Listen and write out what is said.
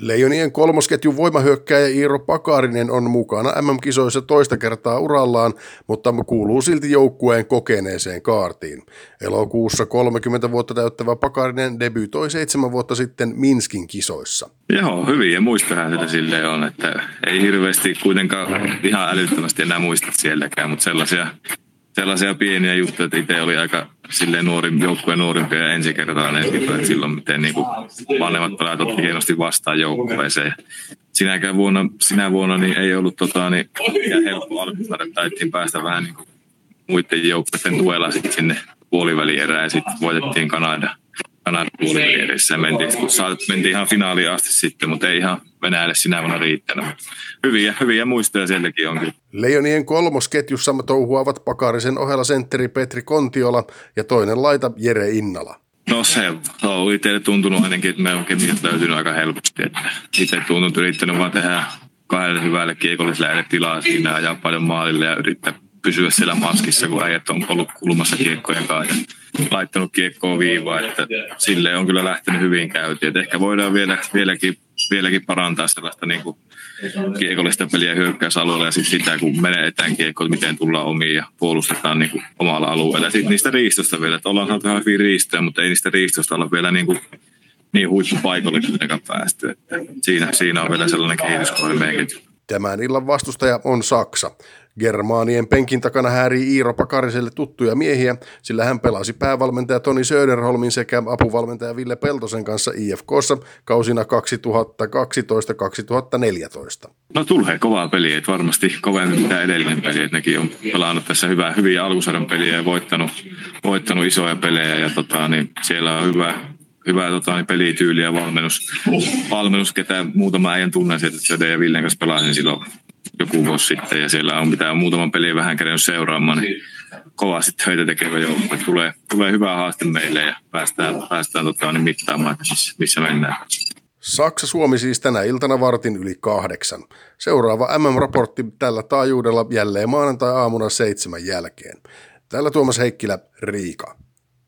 Leijonien kolmosketjun voimahyökkäjä Iiro Pakarinen on mukana MM-kisoissa toista kertaa urallaan, mutta kuuluu silti joukkueen kokeneeseen kaartiin. Elokuussa 30 vuotta täyttävä Pakarinen debyytoi seitsemän vuotta sitten Minskin kisoissa. Joo, hyviä muistoja sitä silleen on, että ei hirveästi kuitenkaan ihan älyttömästi enää muista sielläkään, mutta sellaisia sellaisia pieniä juttuja, että itse oli aika silleen nuori, joukkueen nuorimpia ja ensikertainen, että silloin miten niin kuin vanhemmat pelaajat otti hienosti vastaan joukkueeseen. Sinäkään vuonna, sinä vuonna niin ei ollut tota, niin, helppo alkupäivä, taittiin päästä vähän niin kuin muiden joukkueiden tuella sinne puolivälierään ja sitten voitettiin Kanada Kanadan puolivälierissä ja mentiin, kun saat, mentiin ihan finaaliin asti sitten, mutta ei ihan Venäjälle sinä vuonna riittänyt. Hyviä, hyviä muistoja sielläkin on kyllä. Leijonien kolmosketjussa touhuavat Pakarisen ohella sentteri Petri Kontiola ja toinen laita Jere Innala. No se on itselle tuntunut ainakin, että me on kemiat löytynyt aika helposti. Että itse tuntunut yrittänyt vaan tehdä kahdelle hyvälle kiekolliselle tilaa siinä ajaa paljon maalille ja yrittää pysyä siellä maskissa, kun äijät on ollut kulmassa kiekkojen kanssa ja laittanut kiekkoa viivaa, että sille on kyllä lähtenyt hyvin käyntiin. Että ehkä voidaan vielä, vieläkin, vieläkin parantaa sellaista niin kuin kiekollista peliä hyökkäysalueella ja sitten sitä, kun menetään kiekko, miten tullaan omiin ja puolustetaan niin kuin omalla alueella. Sitten niistä riistosta vielä, että ollaan saatu ihan hyvin riistoja, mutta ei niistä riistosta olla vielä niin kuin niin huippupaikalle kuitenkaan päästy. Että siinä, siinä on vielä sellainen kehityskohde meidänkin. Tämän illan vastustaja on Saksa. Germaanien penkin takana häärii Iiro Pakariselle tuttuja miehiä, sillä hän pelasi päävalmentaja Toni Söderholmin sekä apuvalmentaja Ville Peltosen kanssa IFKssa kausina 2012-2014. No tulee kovaa peliä, että varmasti kovemmin mitä edellinen peli, että nekin on pelannut tässä hyvää, hyviä alkusarjan peliä ja voittanut, voittanut isoja pelejä ja tota, niin siellä on hyvä, hyvä tota, niin pelityyli ja valmennus, valmennus ketä muutama ajan tunnen, että Söde ja Villen kanssa pelasin silloin joku vuosi sitten ja siellä on mitä muutaman pelin vähän käynyt seuraamaan, niin kovasti töitä tekevä joukkue. Tulee, tulee hyvä haaste meille ja päästään, päästään tota, niin mittaamaan, että missä, missä mennään. Saksa-Suomi siis tänä iltana vartin yli kahdeksan. Seuraava MM-raportti tällä taajuudella jälleen maanantai-aamuna seitsemän jälkeen. Täällä Tuomas Heikkilä, Riika.